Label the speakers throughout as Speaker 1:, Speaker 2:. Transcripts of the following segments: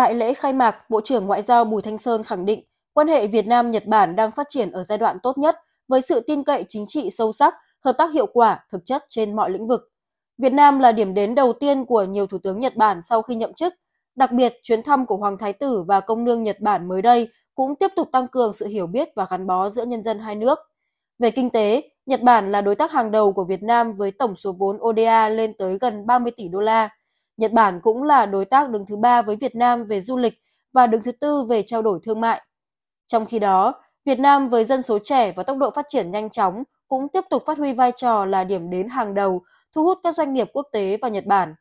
Speaker 1: Tại lễ khai mạc, Bộ trưởng Ngoại giao Bùi Thanh Sơn khẳng định quan hệ Việt Nam-Nhật Bản đang phát triển ở giai đoạn tốt nhất với sự tin cậy chính trị sâu sắc, hợp tác hiệu quả, thực chất trên mọi lĩnh vực. Việt Nam là điểm đến đầu tiên của nhiều thủ tướng Nhật Bản sau khi nhậm chức. Đặc biệt, chuyến thăm của Hoàng Thái Tử và công nương Nhật Bản mới đây cũng tiếp tục tăng cường sự hiểu biết và gắn bó giữa nhân dân hai nước. Về kinh tế, Nhật Bản là đối tác hàng đầu của Việt Nam với tổng số vốn ODA lên tới gần 30 tỷ đô la. Nhật Bản cũng là đối tác đứng thứ ba với Việt Nam về du lịch và đứng thứ tư về trao đổi thương mại. Trong khi đó, Việt Nam với dân số trẻ và tốc độ phát triển nhanh chóng cũng tiếp tục phát huy vai trò là điểm đến hàng đầu, thu hút các doanh nghiệp quốc tế và Nhật Bản.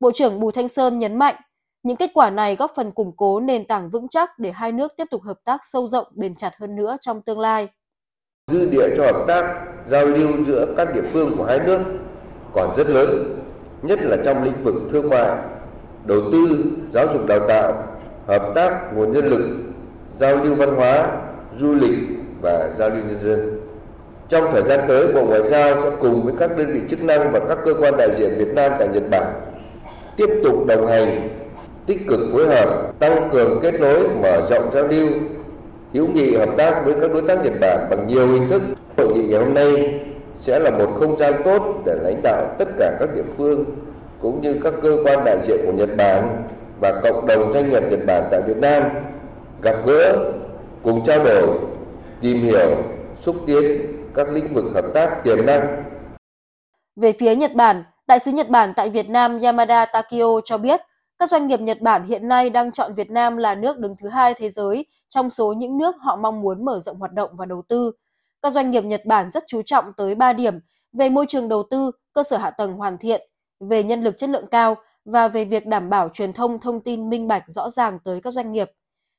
Speaker 1: Bộ trưởng Bùi Thanh Sơn nhấn mạnh, những kết quả này góp phần củng cố nền tảng vững chắc để hai nước tiếp tục hợp tác sâu rộng bền chặt hơn nữa trong tương lai.
Speaker 2: Dư địa cho hợp tác, giao lưu giữa các địa phương của hai nước còn rất lớn, nhất là trong lĩnh vực thương mại, đầu tư, giáo dục đào tạo, hợp tác nguồn nhân lực, giao lưu văn hóa, du lịch và giao lưu nhân dân. Trong thời gian tới, Bộ Ngoại giao sẽ cùng với các đơn vị chức năng và các cơ quan đại diện Việt Nam tại Nhật Bản tiếp tục đồng hành, tích cực phối hợp, tăng cường kết nối, mở rộng giao lưu, hữu nghị hợp tác với các đối tác Nhật Bản bằng nhiều hình thức. Hội nghị ngày hôm nay sẽ là một không gian tốt để lãnh đạo tất cả các địa phương cũng như các cơ quan đại diện của Nhật Bản và cộng đồng doanh nghiệp Nhật Bản tại Việt Nam gặp gỡ, cùng trao đổi, tìm hiểu, xúc tiến các lĩnh vực hợp tác tiềm năng.
Speaker 1: Về phía Nhật Bản, Đại sứ Nhật Bản tại Việt Nam Yamada Takio cho biết, các doanh nghiệp Nhật Bản hiện nay đang chọn Việt Nam là nước đứng thứ hai thế giới trong số những nước họ mong muốn mở rộng hoạt động và đầu tư. Các doanh nghiệp Nhật Bản rất chú trọng tới 3 điểm về môi trường đầu tư, cơ sở hạ tầng hoàn thiện, về nhân lực chất lượng cao và về việc đảm bảo truyền thông thông tin minh bạch rõ ràng tới các doanh nghiệp.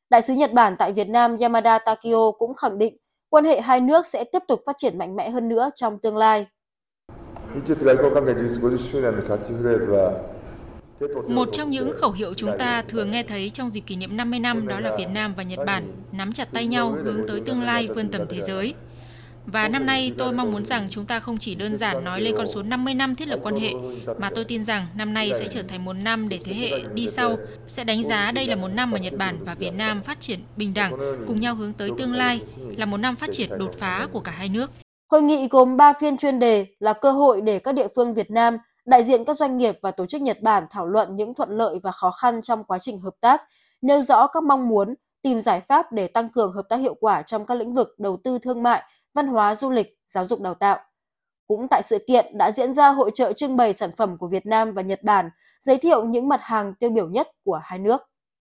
Speaker 1: Đại sứ Nhật Bản tại Việt Nam Yamada Takio cũng khẳng định quan hệ hai nước sẽ tiếp tục phát triển mạnh mẽ hơn nữa trong tương lai.
Speaker 3: Một trong những khẩu hiệu chúng ta thường nghe thấy trong dịp kỷ niệm 50 năm đó là Việt Nam và Nhật Bản nắm chặt tay nhau hướng tới tương lai vươn tầm thế giới. Và năm nay tôi mong muốn rằng chúng ta không chỉ đơn giản nói lên con số 50 năm thiết lập quan hệ, mà tôi tin rằng năm nay sẽ trở thành một năm để thế hệ đi sau sẽ đánh giá đây là một năm mà Nhật Bản và Việt Nam phát triển bình đẳng, cùng nhau hướng tới tương lai, là một năm phát triển đột phá của cả hai nước.
Speaker 1: Hội nghị gồm 3 phiên chuyên đề là cơ hội để các địa phương Việt Nam, đại diện các doanh nghiệp và tổ chức Nhật Bản thảo luận những thuận lợi và khó khăn trong quá trình hợp tác, nêu rõ các mong muốn, tìm giải pháp để tăng cường hợp tác hiệu quả trong các lĩnh vực đầu tư thương mại, văn hóa du lịch, giáo dục đào tạo. Cũng tại sự kiện đã diễn ra hội trợ trưng bày sản phẩm của Việt Nam và Nhật Bản, giới thiệu những mặt hàng tiêu biểu nhất của hai nước.